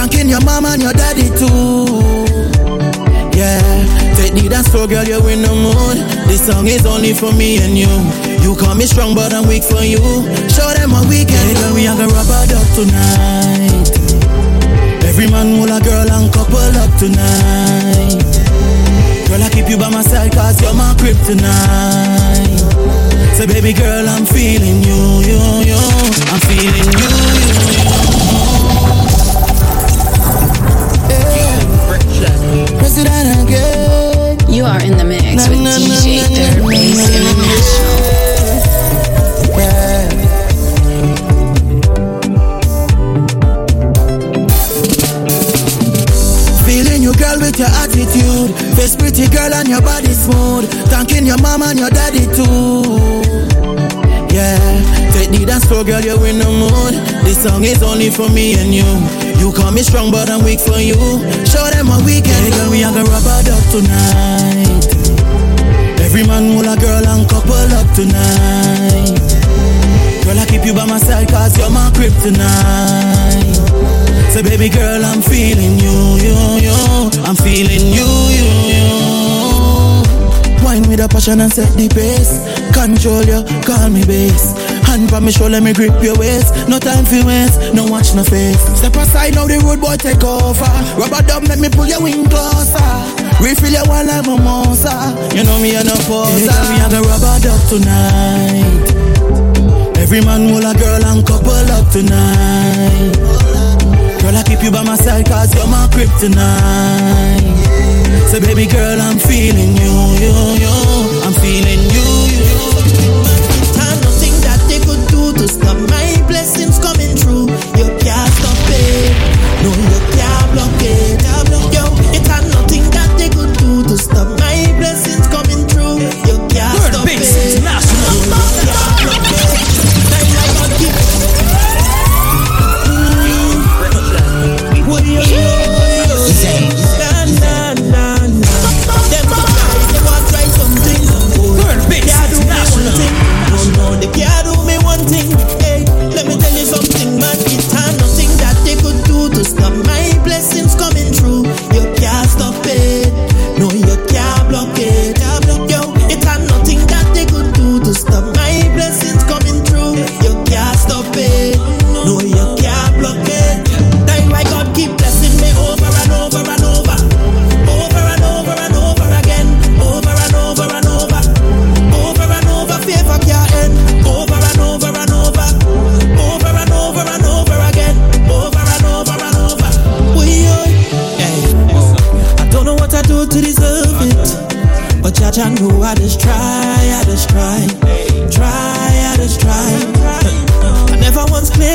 Thanking your mom and your daddy too. Yeah, take the dance floor, girl, you're in the mood. This song is only for me and you. You call me strong, but I'm weak for you. Show them a weekend, girl, we are gonna rub a dub tonight. Every man will girl and couple up tonight. Girl, I keep you by my side cause you're my kryptonite. So baby girl, I'm feeling you, you, you. I'm feeling you, you, you. Are in the mix with DJ Third Base International. With your attitude. Face pretty girl and your body smooth. Thanking your mom and your daddy too. Yeah, take the dance floor, girl, you're the. This song is only for me and you. You call me strong, but I'm weak for you. Show them a weekend, girl, we are gonna rub a dub tonight. Every man will a girl and couple up tonight. Girl, I keep you by my side cause you're my kryptonite. So baby girl, I'm feeling you, you, you. I'm feeling you, you, you. Wine with a passion and set the pace. Control you, call me base. Hand on me shoulder, let me grip your waist. No time for waste, no watch no face. Step aside now, the road boy take over. Rub a dub, let me pull your wing closer. Refill your one like a monster. You know me, and no poser. Yeah, we have a rub a dub tonight. Every man will a girl and couple up tonight. Girl, I keep you by my side cause you're my kryptonite. So baby girl, I'm feeling you, you, you. I'm feeling you, you.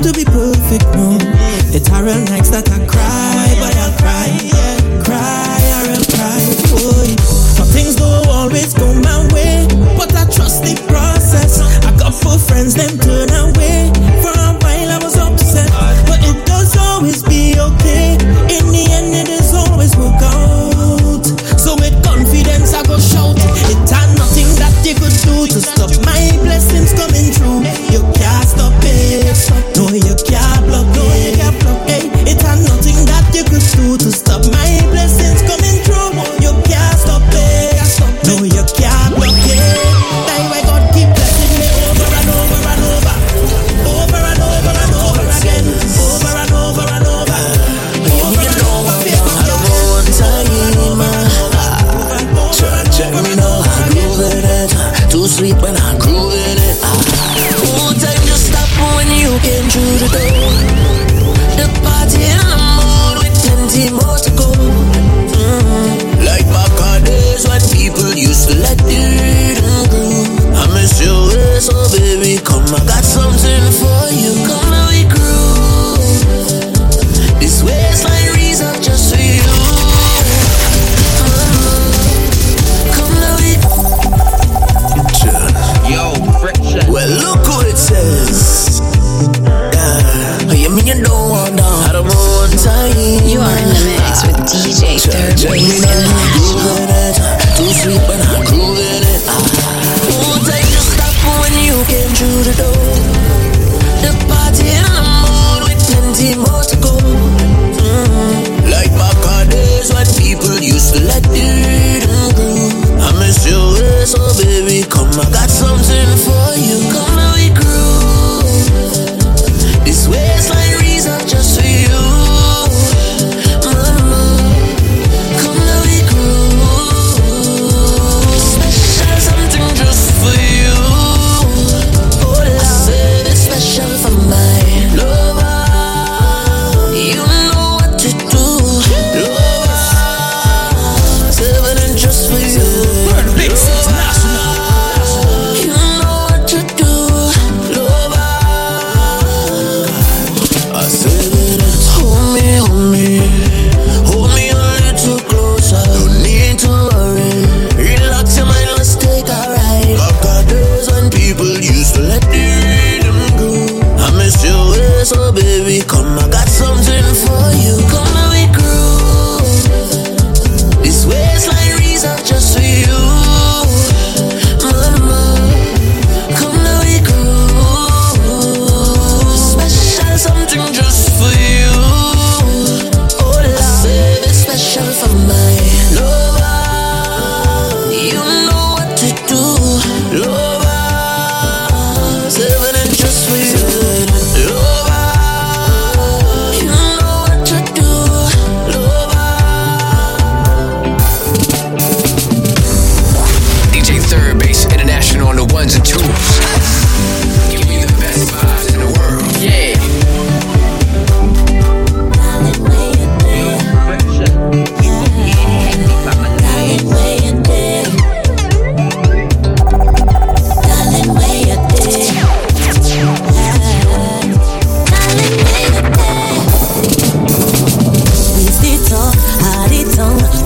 Once to be perfect, no. A real nights that I Jamie, now you grooving it. Too sweet, but I'm grooving it. Won't stop when you came through the door. The party in the mood with plenty more to go. Like my car days when people used to let it go. I miss your way, so baby, come, I got something for you. Come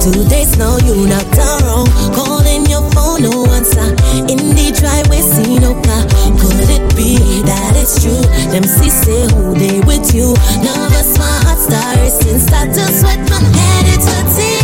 Two days now, you not down wrong. Calling your phone, no answer. In the driveway, see no car. Could it be that it's true? Them see say who they with you. Nervous, my heart starts since start to sweat. My head, it's hurting.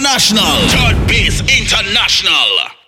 International. Third Base International.